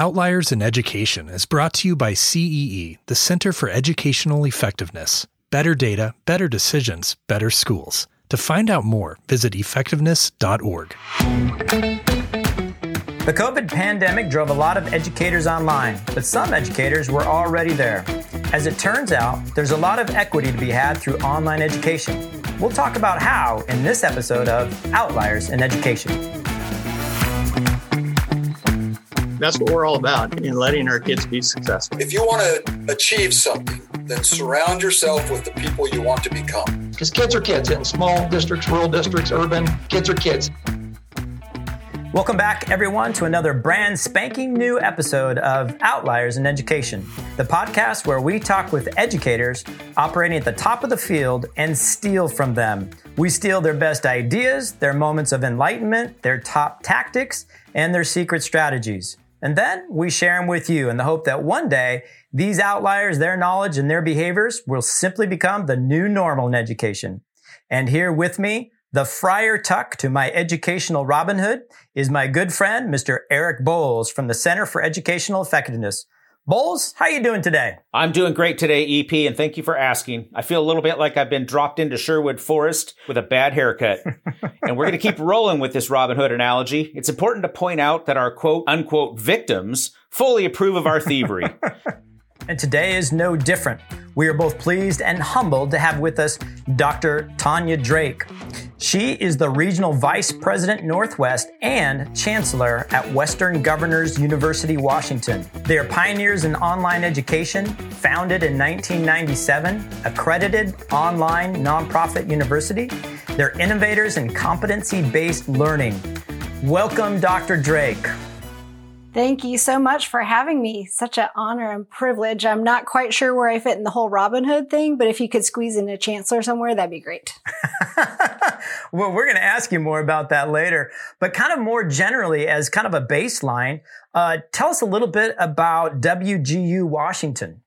Outliers in Education is brought to you by CEE, the Center for Educational Effectiveness. Better data, better decisions, better schools. To find out more, visit effectiveness.org. The COVID pandemic drove a lot of educators online, but some educators were already there. As it turns out, there's a lot of equity to be had through online education. We'll talk about how in this episode of Outliers in Education. That's what we're all about in letting our kids be successful. If you want to achieve something, then surround yourself with the people you want to become. Because kids are kids in small districts, rural districts, urban, kids are kids. Welcome back, everyone, to another brand spanking new episode of Outliers in Education, the podcast where we talk with educators operating at the top of the field and steal from them. We steal their best ideas, their moments of enlightenment, their top tactics, and their secret strategies. And then we share them with you in the hope that one day these outliers, their knowledge, and their behaviors will simply become the new normal in education. And here with me, the Friar Tuck to my educational Robin Hood is my good friend, Mr. Eric Bowles from the Center for Educational Effectiveness. Bowles, how you doing today? I'm doing great today, EP, and thank you for asking. I feel a little bit like I've been dropped into Sherwood Forest with a bad haircut. and we're going to keep rolling with this Robin Hood analogy. It's important to point out that our quote unquote victims fully approve of our thievery. and today is no different. We are both pleased and humbled to have with us Dr. Tonya Drake. She is the Regional Vice President Northwest and Chancellor at Western Governors University, Washington. They are pioneers in online education, founded in 1997, accredited online nonprofit university. They're innovators in competency based learning. Welcome, Dr. Drake. Thank you so much for having me. Such an honor and privilege. I'm not quite sure where I fit in the whole Robin Hood thing, but if you could squeeze in a chancellor somewhere, that'd be great. well, we're going to ask you more about that later, but kind of more generally, as kind of a baseline, uh, tell us a little bit about WGU Washington.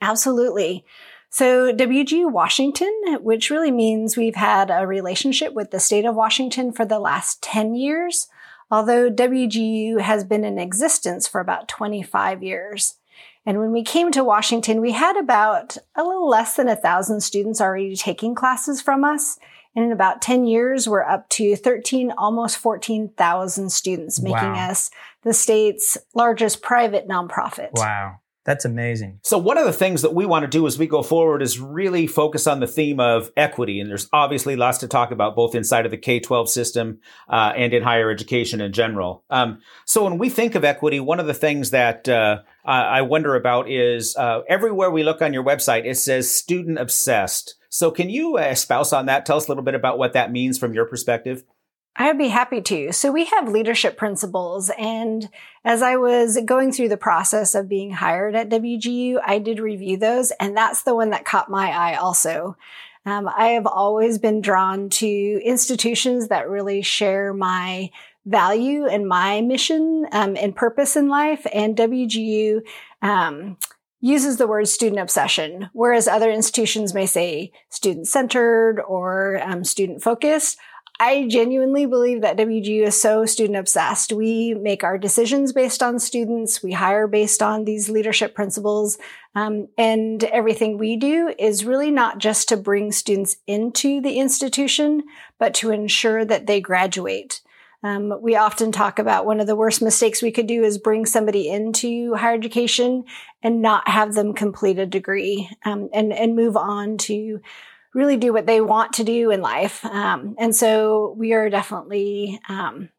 Absolutely. So, WGU Washington, which really means we've had a relationship with the state of Washington for the last 10 years although WGU has been in existence for about 25 years. And when we came to Washington, we had about a little less than a thousand students already taking classes from us. And in about 10 years, we're up to 13, almost 14,000 students, making wow. us the state's largest private nonprofit. Wow. That's amazing. So one of the things that we want to do as we go forward is really focus on the theme of equity. And there's obviously lots to talk about both inside of the K-12 system uh, and in higher education in general. Um, so when we think of equity, one of the things that uh, I wonder about is uh, everywhere we look on your website, it says student obsessed. So can you espouse on that? Tell us a little bit about what that means from your perspective. I'd be happy to. So we have leadership principles. And as I was going through the process of being hired at WGU, I did review those. And that's the one that caught my eye also. Um, I have always been drawn to institutions that really share my value and my mission um, and purpose in life. And WGU, um, uses the word student obsession, whereas other institutions may say student centered or um, student focused. I genuinely believe that WGU is so student obsessed. We make our decisions based on students. We hire based on these leadership principles. Um, and everything we do is really not just to bring students into the institution, but to ensure that they graduate. Um, we often talk about one of the worst mistakes we could do is bring somebody into higher education and not have them complete a degree um, and, and move on to really do what they want to do in life. Um, and so we are definitely, um,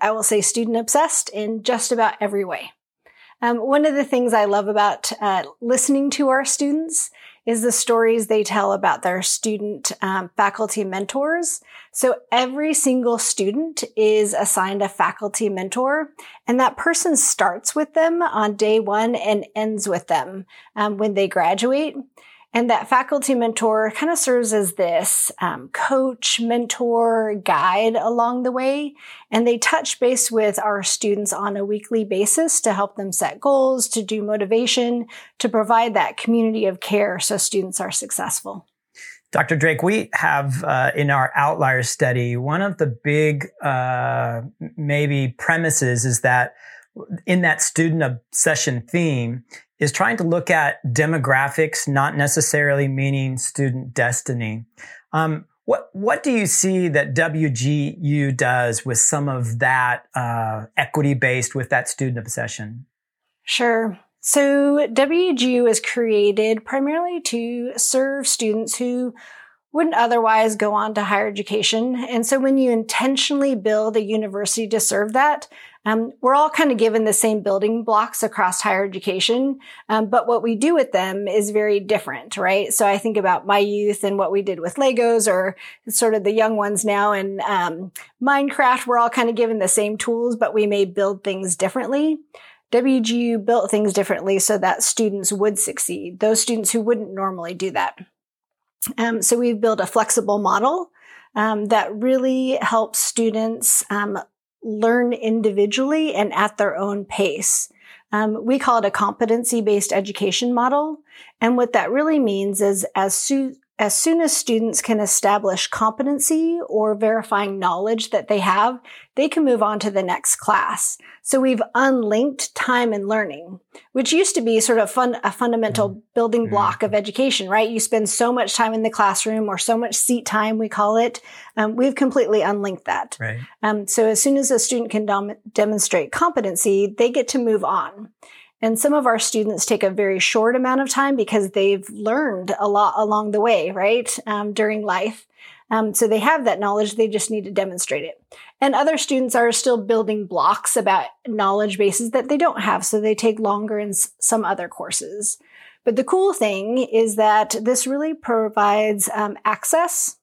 I will say, student obsessed in just about every way. Um, one of the things I love about uh, listening to our students is the stories they tell about their student um, faculty mentors. So every single student is assigned a faculty mentor, and that person starts with them on day one and ends with them um, when they graduate. And that faculty mentor kind of serves as this um, coach, mentor, guide along the way. And they touch base with our students on a weekly basis to help them set goals, to do motivation, to provide that community of care so students are successful. Dr. Drake, we have uh, in our outlier study, one of the big, uh, maybe premises is that in that student obsession theme is trying to look at demographics, not necessarily meaning student destiny. Um, what what do you see that WGU does with some of that uh, equity based with that student obsession? Sure. So WGU is created primarily to serve students who wouldn't otherwise go on to higher education. And so when you intentionally build a university to serve that, um, we're all kind of given the same building blocks across higher education, um, but what we do with them is very different, right? So I think about my youth and what we did with Legos, or sort of the young ones now and um, Minecraft. We're all kind of given the same tools, but we may build things differently. WGU built things differently so that students would succeed. Those students who wouldn't normally do that. Um, so we've built a flexible model um, that really helps students um, learn individually and at their own pace. Um, we call it a competency based education model. And what that really means is as, soon as soon as students can establish competency or verifying knowledge that they have, they can move on to the next class. So we've unlinked time and learning, which used to be sort of fun, a fundamental mm-hmm. building block of education, right? You spend so much time in the classroom or so much seat time, we call it. Um, we've completely unlinked that. Right. Um, so as soon as a student can dom- demonstrate competency, they get to move on. And some of our students take a very short amount of time because they've learned a lot along the way, right? Um, during life. Um, so they have that knowledge. They just need to demonstrate it. And other students are still building blocks about knowledge bases that they don't have. So they take longer in s- some other courses. But the cool thing is that this really provides um, access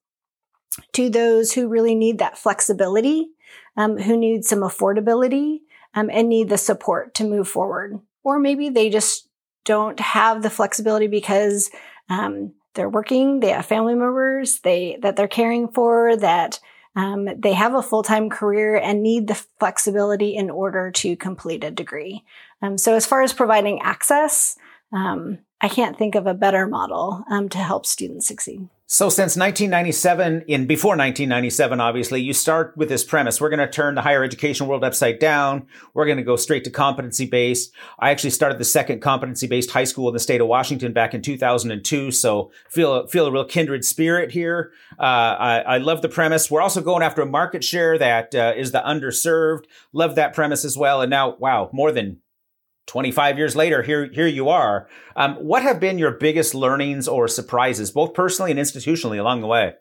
to those who really need that flexibility, um, who need some affordability, um, and need the support to move forward or maybe they just don't have the flexibility because um, they're working, they have family members they that they're caring for, that um, they have a full time career and need the flexibility in order to complete a degree. Um, so, as far as providing access, um, I can't think of a better model um, to help students succeed. So since 1997, in before 1997, obviously, you start with this premise. We're going to turn the higher education world upside down. We're going to go straight to competency based. I actually started the second competency based high school in the state of Washington back in 2002. So feel, feel a real kindred spirit here. Uh, I, I, love the premise. We're also going after a market share that uh, is the underserved. Love that premise as well. And now, wow, more than 25 years later, here, here you are. Um, what have been your biggest learnings or surprises, both personally and institutionally along the way?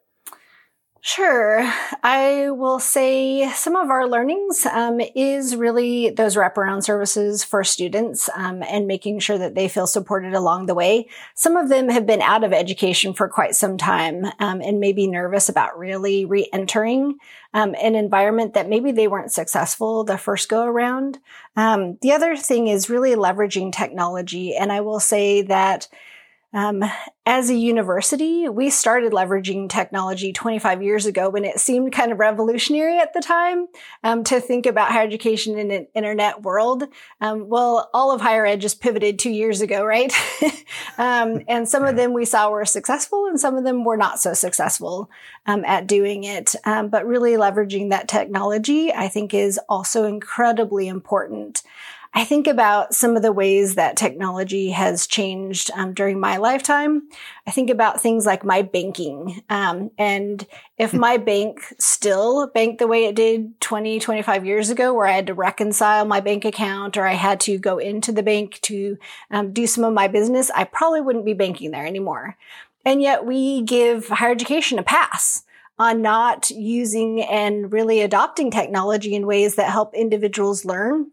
Sure. I will say some of our learnings um, is really those wraparound services for students um, and making sure that they feel supported along the way. Some of them have been out of education for quite some time um, and may be nervous about really re-entering um, an environment that maybe they weren't successful the first go around. Um, the other thing is really leveraging technology. And I will say that um, as a university, we started leveraging technology 25 years ago when it seemed kind of revolutionary at the time um, to think about higher education in an internet world. Um, well, all of higher ed just pivoted two years ago, right? Um, and some of them we saw were successful and some of them were not so successful um, at doing it. Um, but really leveraging that technology, I think, is also incredibly important. I think about some of the ways that technology has changed um, during my lifetime. I think about things like my banking. Um, and if my bank still banked the way it did 20, 25 years ago, where I had to reconcile my bank account or I had to go into the bank to um, do some of my business, I probably wouldn't be banking there anymore. And yet we give higher education a pass on not using and really adopting technology in ways that help individuals learn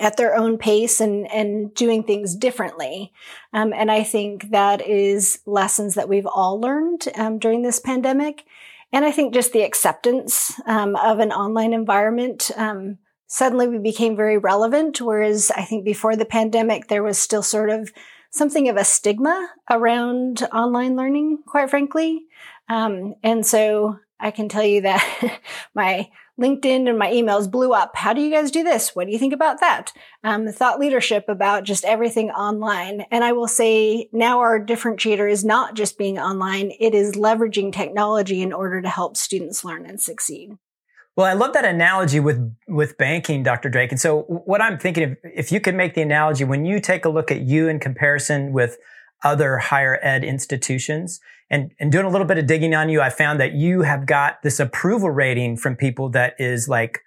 at their own pace and, and doing things differently. Um, and I think that is lessons that we've all learned um, during this pandemic. And I think just the acceptance um, of an online environment. Um, suddenly we became very relevant, whereas I think before the pandemic, there was still sort of something of a stigma around online learning, quite frankly. Um, and so I can tell you that my LinkedIn and my emails blew up. How do you guys do this? What do you think about that? Um, thought leadership about just everything online. And I will say now our differentiator is not just being online. It is leveraging technology in order to help students learn and succeed. Well, I love that analogy with with banking, Dr. Drake. And so, what I'm thinking, of, if you could make the analogy, when you take a look at you in comparison with other higher ed institutions, and and doing a little bit of digging on you, I found that you have got this approval rating from people that is like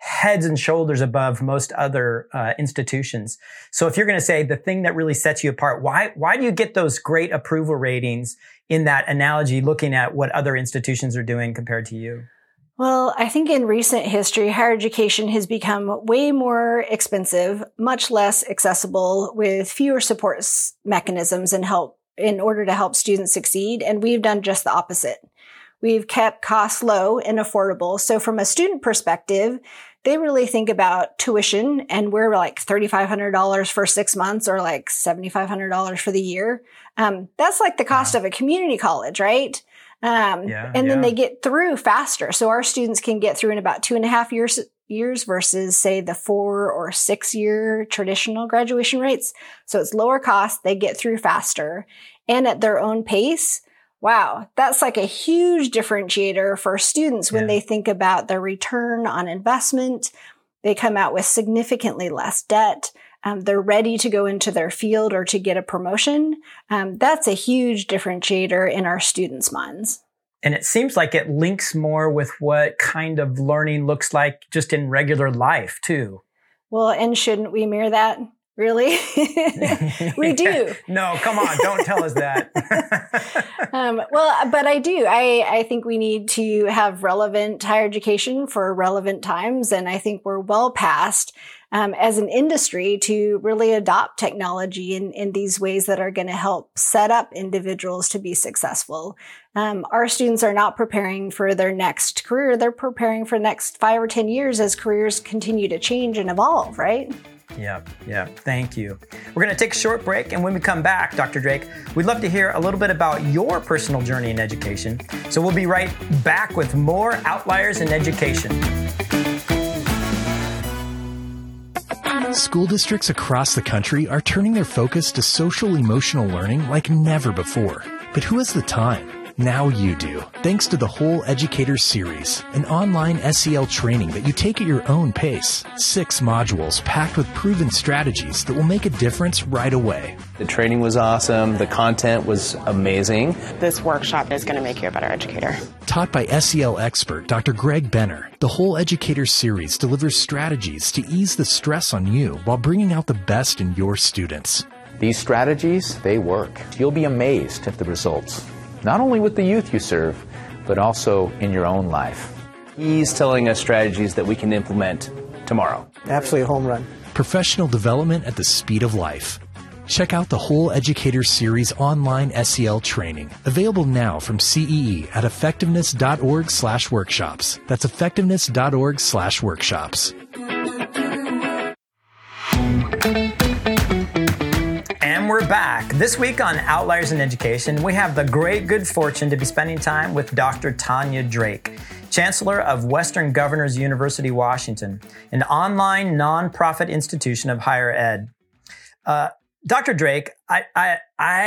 heads and shoulders above most other uh, institutions. So, if you're going to say the thing that really sets you apart, why why do you get those great approval ratings in that analogy, looking at what other institutions are doing compared to you? Well, I think in recent history, higher education has become way more expensive, much less accessible with fewer support mechanisms and help in order to help students succeed. And we've done just the opposite. We've kept costs low and affordable. So from a student perspective, they really think about tuition and we're like $3,500 for six months or like $7,500 for the year. Um, that's like the cost wow. of a community college, right? Um, yeah, and yeah. then they get through faster. So our students can get through in about two and a half years, years versus say the four or six year traditional graduation rates. So it's lower cost. They get through faster and at their own pace. Wow. That's like a huge differentiator for students when yeah. they think about their return on investment. They come out with significantly less debt um, they're ready to go into their field or to get a promotion, um, that's a huge differentiator in our students' minds. And it seems like it links more with what kind of learning looks like just in regular life, too. Well, and shouldn't we mirror that? Really? we do. no, come on, don't tell us that. um, well, but I do. I, I think we need to have relevant higher education for relevant times. And I think we're well past um, as an industry to really adopt technology in, in these ways that are going to help set up individuals to be successful. Um, our students are not preparing for their next career. They're preparing for the next five or 10 years as careers continue to change and evolve, right? Yeah, yeah. Thank you. We're going to take a short break, and when we come back, Dr. Drake, we'd love to hear a little bit about your personal journey in education. So we'll be right back with more Outliers in Education. School districts across the country are turning their focus to social emotional learning like never before. But who has the time? Now you do, thanks to the Whole Educator Series, an online SEL training that you take at your own pace. Six modules packed with proven strategies that will make a difference right away. The training was awesome, the content was amazing. This workshop is going to make you a better educator. Taught by SEL expert Dr. Greg Benner, the Whole Educator Series delivers strategies to ease the stress on you while bringing out the best in your students. These strategies, they work. You'll be amazed at the results not only with the youth you serve, but also in your own life. He's telling us strategies that we can implement tomorrow. Absolutely a home run. Professional development at the speed of life. Check out the whole Educator Series online SEL training, available now from CEE at effectiveness.org slash workshops. That's effectiveness.org we're back. This week on Outliers in Education, we have the great good fortune to be spending time with Dr. Tonya Drake, Chancellor of Western Governors University, Washington, an online nonprofit institution of higher ed. Uh, Dr. Drake, I, I, I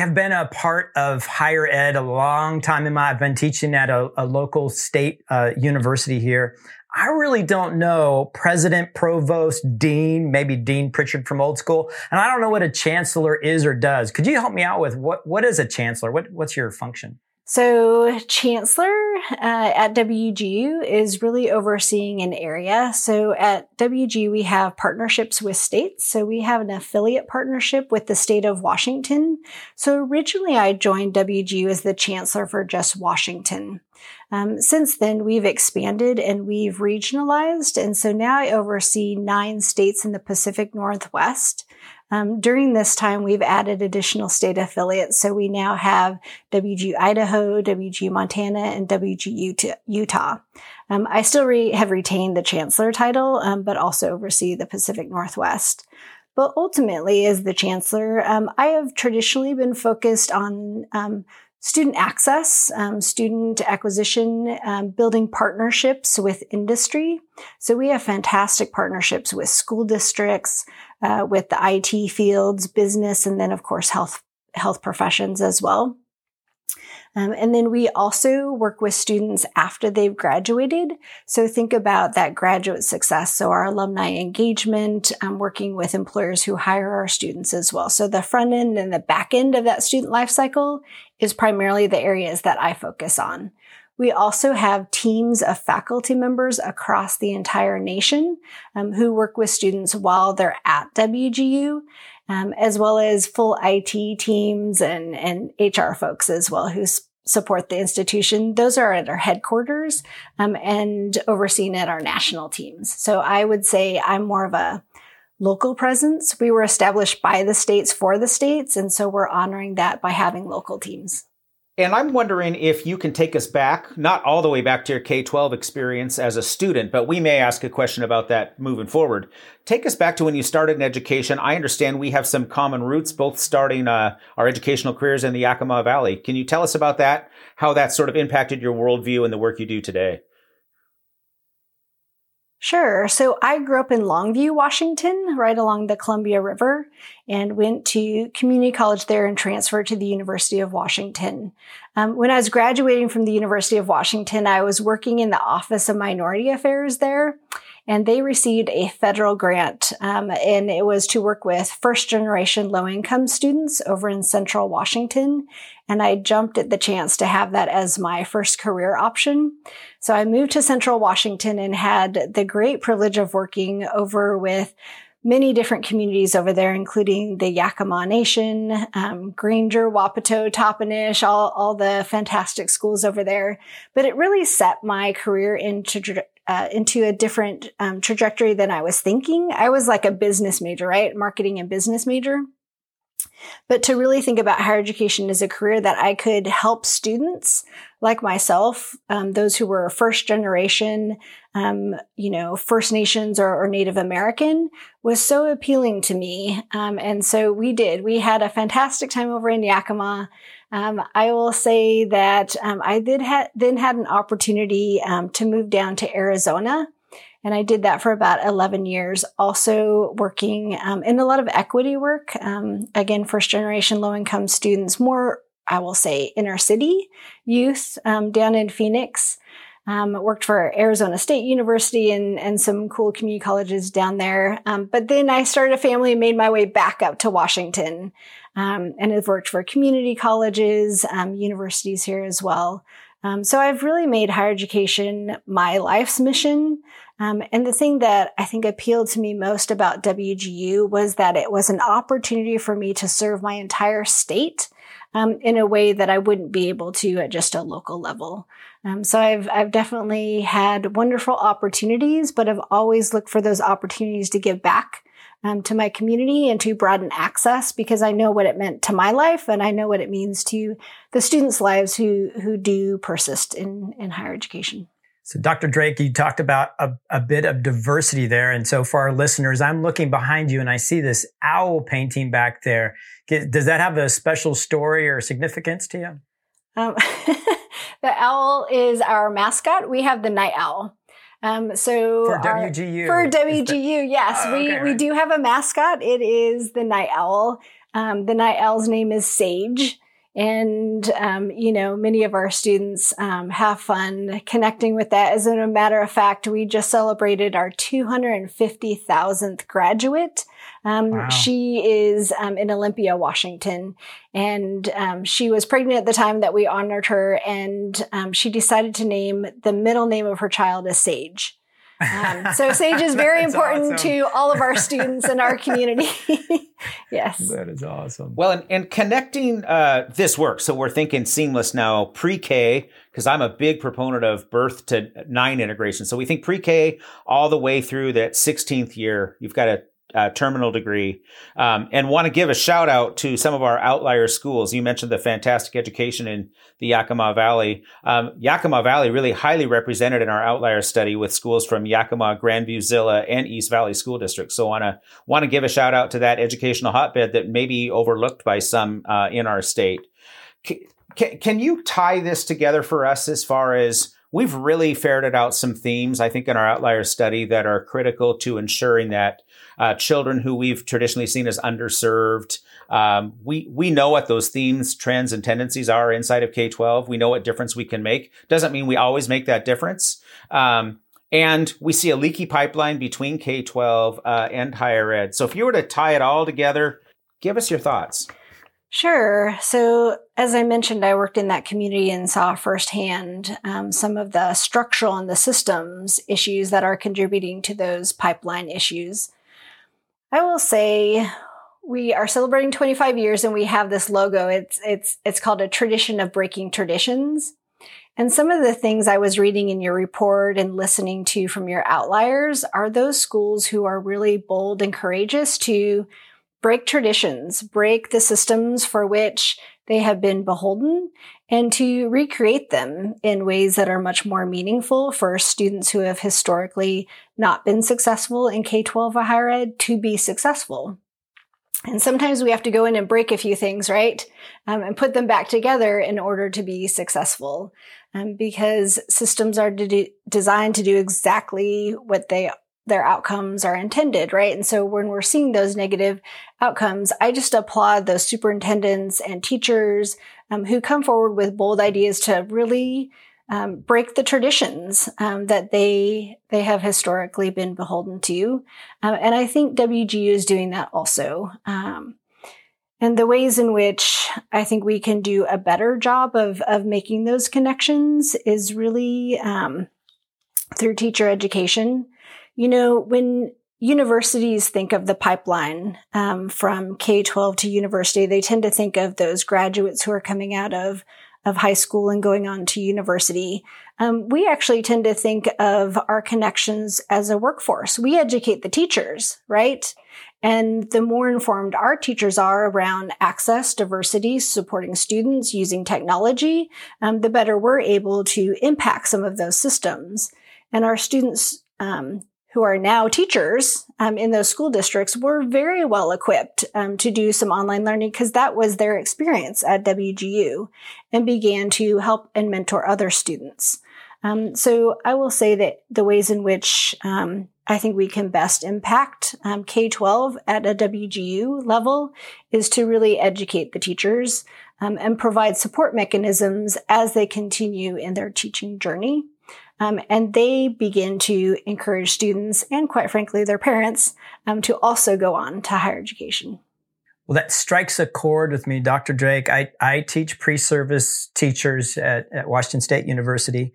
have been a part of higher ed a long time in my. I've been teaching at a, a local state uh, university here. I really don't know president, provost, dean, maybe Dean Pritchard from old school. And I don't know what a chancellor is or does. Could you help me out with what, what is a chancellor? What, what's your function? So, chancellor uh, at WGU is really overseeing an area. So, at WGU, we have partnerships with states. So, we have an affiliate partnership with the state of Washington. So, originally, I joined WGU as the chancellor for just Washington. Um, since then, we've expanded and we've regionalized. And so now I oversee nine states in the Pacific Northwest. Um, during this time, we've added additional state affiliates. So we now have WG Idaho, WG Montana, and WG Utah. Um, I still re- have retained the chancellor title, um, but also oversee the Pacific Northwest. But ultimately, as the chancellor, um, I have traditionally been focused on um, student access, um, student acquisition, um, building partnerships with industry. So we have fantastic partnerships with school districts, uh, with the IT fields, business, and then of course health health professions as well. Um, and then we also work with students after they've graduated. So think about that graduate success. So our alumni engagement, um, working with employers who hire our students as well. So the front end and the back end of that student life cycle is primarily the areas that I focus on. We also have teams of faculty members across the entire nation um, who work with students while they're at WGU, um, as well as full IT teams and, and HR folks as well who support the institution. Those are at our headquarters um, and overseen at our national teams. So I would say I'm more of a local presence. We were established by the states for the states, and so we're honoring that by having local teams. And I'm wondering if you can take us back, not all the way back to your K 12 experience as a student, but we may ask a question about that moving forward. Take us back to when you started in education. I understand we have some common roots, both starting uh, our educational careers in the Yakima Valley. Can you tell us about that? How that sort of impacted your worldview and the work you do today? Sure. So I grew up in Longview, Washington, right along the Columbia River, and went to community college there and transferred to the University of Washington. Um, when I was graduating from the University of Washington, I was working in the Office of Minority Affairs there, and they received a federal grant, um, and it was to work with first generation low income students over in central Washington. And I jumped at the chance to have that as my first career option. So I moved to central Washington and had the great privilege of working over with many different communities over there, including the Yakama Nation, um, Granger, Wapato, Toppenish, all, all the fantastic schools over there. But it really set my career into, uh, into a different um, trajectory than I was thinking. I was like a business major, right? Marketing and business major. But to really think about higher education as a career that I could help students like myself, um, those who were first generation, um, you know, First Nations or, or, Native American was so appealing to me. Um, and so we did. We had a fantastic time over in Yakima. Um, I will say that um, I did ha- then had an opportunity um, to move down to Arizona and I did that for about 11 years, also working um, in a lot of equity work. Um, again, first generation low income students, more, I will say, inner city youth um, down in Phoenix. Um, worked for Arizona State University and, and some cool community colleges down there. Um, but then I started a family and made my way back up to Washington um, and have worked for community colleges, universities here as well. so I've really made higher education my life's mission. Um, and the thing that I think appealed to me most about WGU was that it was an opportunity for me to serve my entire state um, in a way that I wouldn't be able to at just a local level. Um, so I've I've definitely had wonderful opportunities, but I've always looked for those opportunities to give back um, to my community and to broaden access because I know what it meant to my life and I know what it means to the students' lives who who do persist in in higher education. So, Dr. Drake, you talked about a, a, bit of diversity there. And so, for our listeners, I'm looking behind you and I see this owl painting back there. Does that have a special story or significance to you? Um, the owl is our mascot. We have the night owl. Um, so for our, WGU, for WGU, yes, oh, okay, we right. we do have a mascot. It is the night owl. Um, the night owl's name is Sage. And, um, you know, many of our students um, have fun connecting with that. As a matter of fact, we just celebrated our 250,000th graduate. Um, wow. She is um, in Olympia, Washington, and um, she was pregnant at the time that we honored her. And um, she decided to name the middle name of her child as Sage. Um, so SAGE is very important awesome. to all of our students in our community. yes. That is awesome. Well, and, and connecting uh, this work, so we're thinking seamless now, pre-K, because I'm a big proponent of birth to nine integration. So we think pre-K all the way through that 16th year. You've got a uh, terminal degree, um, and want to give a shout out to some of our outlier schools. You mentioned the fantastic education in the Yakima Valley. Um, Yakima Valley really highly represented in our outlier study with schools from Yakima, Grandview, Zillah, and East Valley School District. So want to want to give a shout out to that educational hotbed that may be overlooked by some uh, in our state. C- can you tie this together for us as far as we've really ferreted out some themes, I think, in our outlier study that are critical to ensuring that uh, children who we've traditionally seen as underserved, um, we we know what those themes, trends, and tendencies are inside of K twelve. We know what difference we can make. Doesn't mean we always make that difference. Um, and we see a leaky pipeline between K twelve uh, and higher ed. So if you were to tie it all together, give us your thoughts. Sure. So, as I mentioned, I worked in that community and saw firsthand um, some of the structural and the systems issues that are contributing to those pipeline issues. I will say we are celebrating 25 years and we have this logo. It's it's it's called a tradition of breaking traditions. And some of the things I was reading in your report and listening to from your outliers are those schools who are really bold and courageous to break traditions, break the systems for which they have been beholden, and to recreate them in ways that are much more meaningful for students who have historically not been successful in K 12 or higher ed to be successful. And sometimes we have to go in and break a few things, right? Um, and put them back together in order to be successful. Um, because systems are de- designed to do exactly what they their outcomes are intended, right? And so when we're seeing those negative outcomes, I just applaud those superintendents and teachers um, who come forward with bold ideas to really um, break the traditions um, that they they have historically been beholden to, um, and I think WGU is doing that also. Um, and the ways in which I think we can do a better job of of making those connections is really um, through teacher education. You know, when universities think of the pipeline um, from K 12 to university, they tend to think of those graduates who are coming out of of high school and going on to university. Um, we actually tend to think of our connections as a workforce. We educate the teachers, right? And the more informed our teachers are around access, diversity, supporting students using technology, um, the better we're able to impact some of those systems. And our students um, who are now teachers um, in those school districts were very well equipped um, to do some online learning because that was their experience at WGU and began to help and mentor other students. Um, so I will say that the ways in which um, I think we can best impact um, K 12 at a WGU level is to really educate the teachers um, and provide support mechanisms as they continue in their teaching journey. Um, and they begin to encourage students and quite frankly their parents um, to also go on to higher education. Well, that strikes a chord with me, Dr. Drake. I, I teach pre-service teachers at, at Washington State University.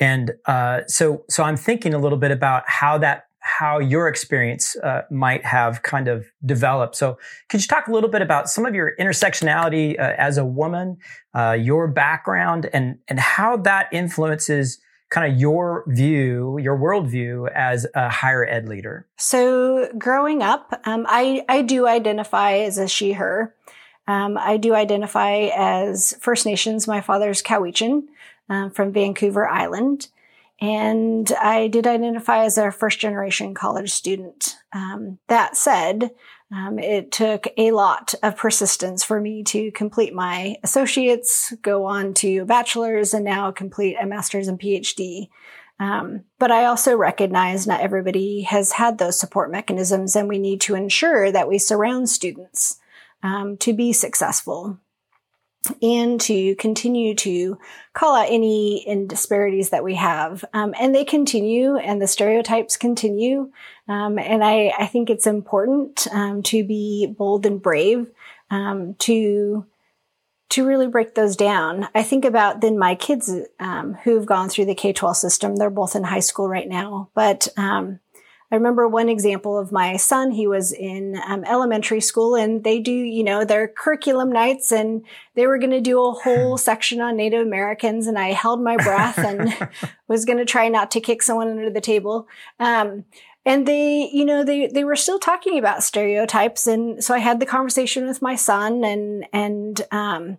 And uh, so, so I'm thinking a little bit about how that how your experience uh, might have kind of developed. So, could you talk a little bit about some of your intersectionality uh, as a woman, uh, your background, and and how that influences kind of your view, your worldview as a higher ed leader? So, growing up, um, I, I do identify as a she, her. Um, I do identify as First Nations. My father's Cowichan um, from Vancouver Island. And I did identify as a first generation college student. Um, that said, um, it took a lot of persistence for me to complete my associates, go on to a bachelor's, and now complete a master's and PhD. Um, but I also recognize not everybody has had those support mechanisms, and we need to ensure that we surround students um, to be successful and to continue to call out any disparities that we have. Um, and they continue and the stereotypes continue. Um, and I, I, think it's important um, to be bold and brave um, to to really break those down. I think about then my kids um, who've gone through the K 12 system. They're both in high school right now, but um, I remember one example of my son. He was in um, elementary school and they do, you know, their curriculum nights and they were going to do a whole section on Native Americans. And I held my breath and was going to try not to kick someone under the table. Um, and they, you know, they, they were still talking about stereotypes. And so I had the conversation with my son and, and, um,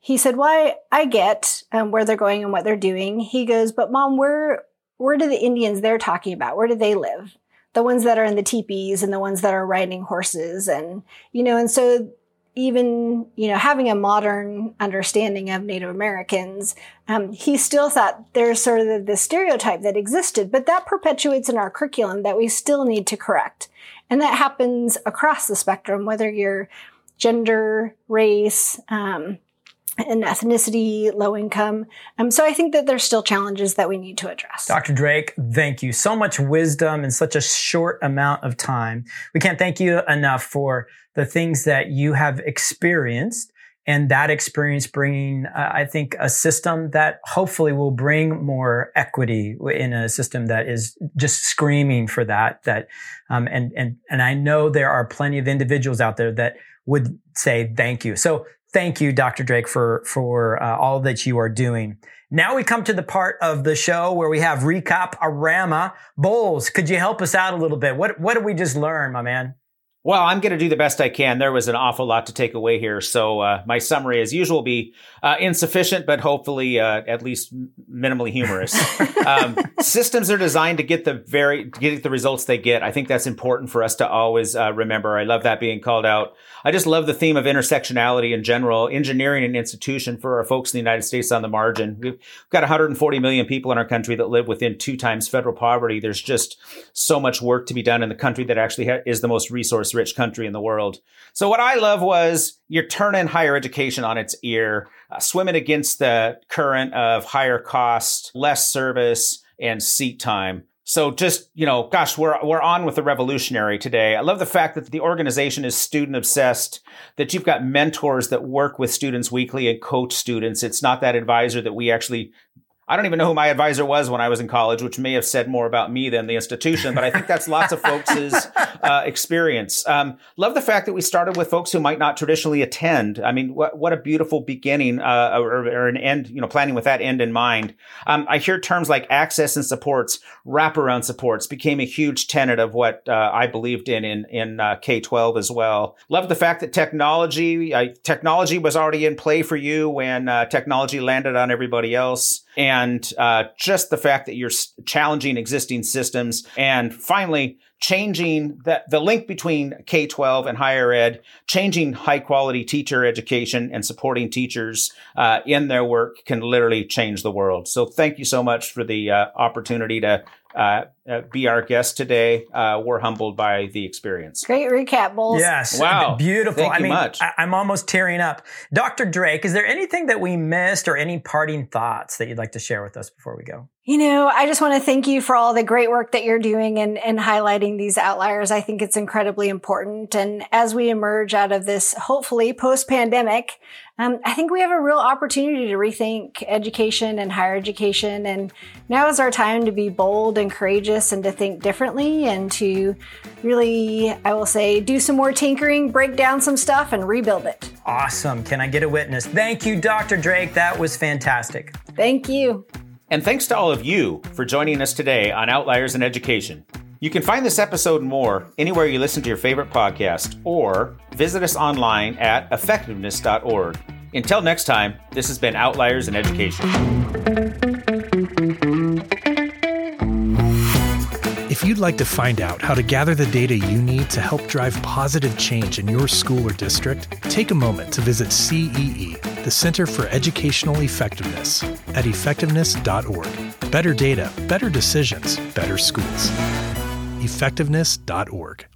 he said, well, I, I get um, where they're going and what they're doing. He goes, but mom, where, where do the Indians they're talking about? Where do they live? the ones that are in the teepees and the ones that are riding horses and you know and so even you know having a modern understanding of Native Americans, um, he still thought there's sort of the, stereotype that existed, but that perpetuates in our curriculum that we still need to correct, and that happens across the spectrum, whether you're gender, race. Um, and ethnicity, low income. Um, so I think that there's still challenges that we need to address. Dr. Drake, thank you. So much wisdom in such a short amount of time. We can't thank you enough for the things that you have experienced and that experience bringing, uh, I think, a system that hopefully will bring more equity in a system that is just screaming for that. That, um, and and and I know there are plenty of individuals out there that would say thank you. So thank you, Dr. Drake, for for uh, all that you are doing. Now we come to the part of the show where we have recap Arama Bowles. Could you help us out a little bit? What what did we just learn, my man? Well, I'm going to do the best I can. There was an awful lot to take away here. So, uh, my summary, as usual, will be uh, insufficient, but hopefully uh, at least minimally humorous. um, systems are designed to get the very get the results they get. I think that's important for us to always uh, remember. I love that being called out. I just love the theme of intersectionality in general. Engineering an institution for our folks in the United States on the margin. We've got 140 million people in our country that live within two times federal poverty. There's just so much work to be done in the country that actually ha- is the most resource rich country in the world. So what I love was you're turning higher education on its ear, uh, swimming against the current of higher cost, less service, and seat time. So just, you know, gosh, we're we're on with the revolutionary today. I love the fact that the organization is student obsessed, that you've got mentors that work with students weekly and coach students. It's not that advisor that we actually I don't even know who my advisor was when I was in college, which may have said more about me than the institution, but I think that's lots of folks' uh, experience. Um, love the fact that we started with folks who might not traditionally attend. I mean, what, what a beautiful beginning uh, or, or, an end, you know, planning with that end in mind. Um, I hear terms like access and supports, wraparound supports became a huge tenet of what uh, I believed in in, in uh, K 12 as well. Love the fact that technology, uh, technology was already in play for you when uh, technology landed on everybody else and uh, just the fact that you're challenging existing systems and finally changing the, the link between k-12 and higher ed changing high quality teacher education and supporting teachers uh, in their work can literally change the world. So thank you so much for the uh, opportunity to uh, be our guest today. Uh, we're humbled by the experience. Great recap, Bowles. Yes. Wow. Beautiful. Thank I you mean, much. I, am almost tearing up. Dr. Drake, is there anything that we missed or any parting thoughts that you'd like to share with us before we go? You know, I just want to thank you for all the great work that you're doing and, and highlighting these outliers. I think it's incredibly important. And as we emerge out of this, hopefully post pandemic, um, I think we have a real opportunity to rethink education and higher education. And now is our time to be bold and courageous and to think differently and to really, I will say, do some more tinkering, break down some stuff, and rebuild it. Awesome. Can I get a witness? Thank you, Dr. Drake. That was fantastic. Thank you. And thanks to all of you for joining us today on Outliers in Education. You can find this episode and more anywhere you listen to your favorite podcast or visit us online at effectiveness.org. Until next time, this has been Outliers in Education. You'd like to find out how to gather the data you need to help drive positive change in your school or district, take a moment to visit CEE, the Center for Educational Effectiveness, at effectiveness.org. Better data, better decisions, better schools. Effectiveness.org.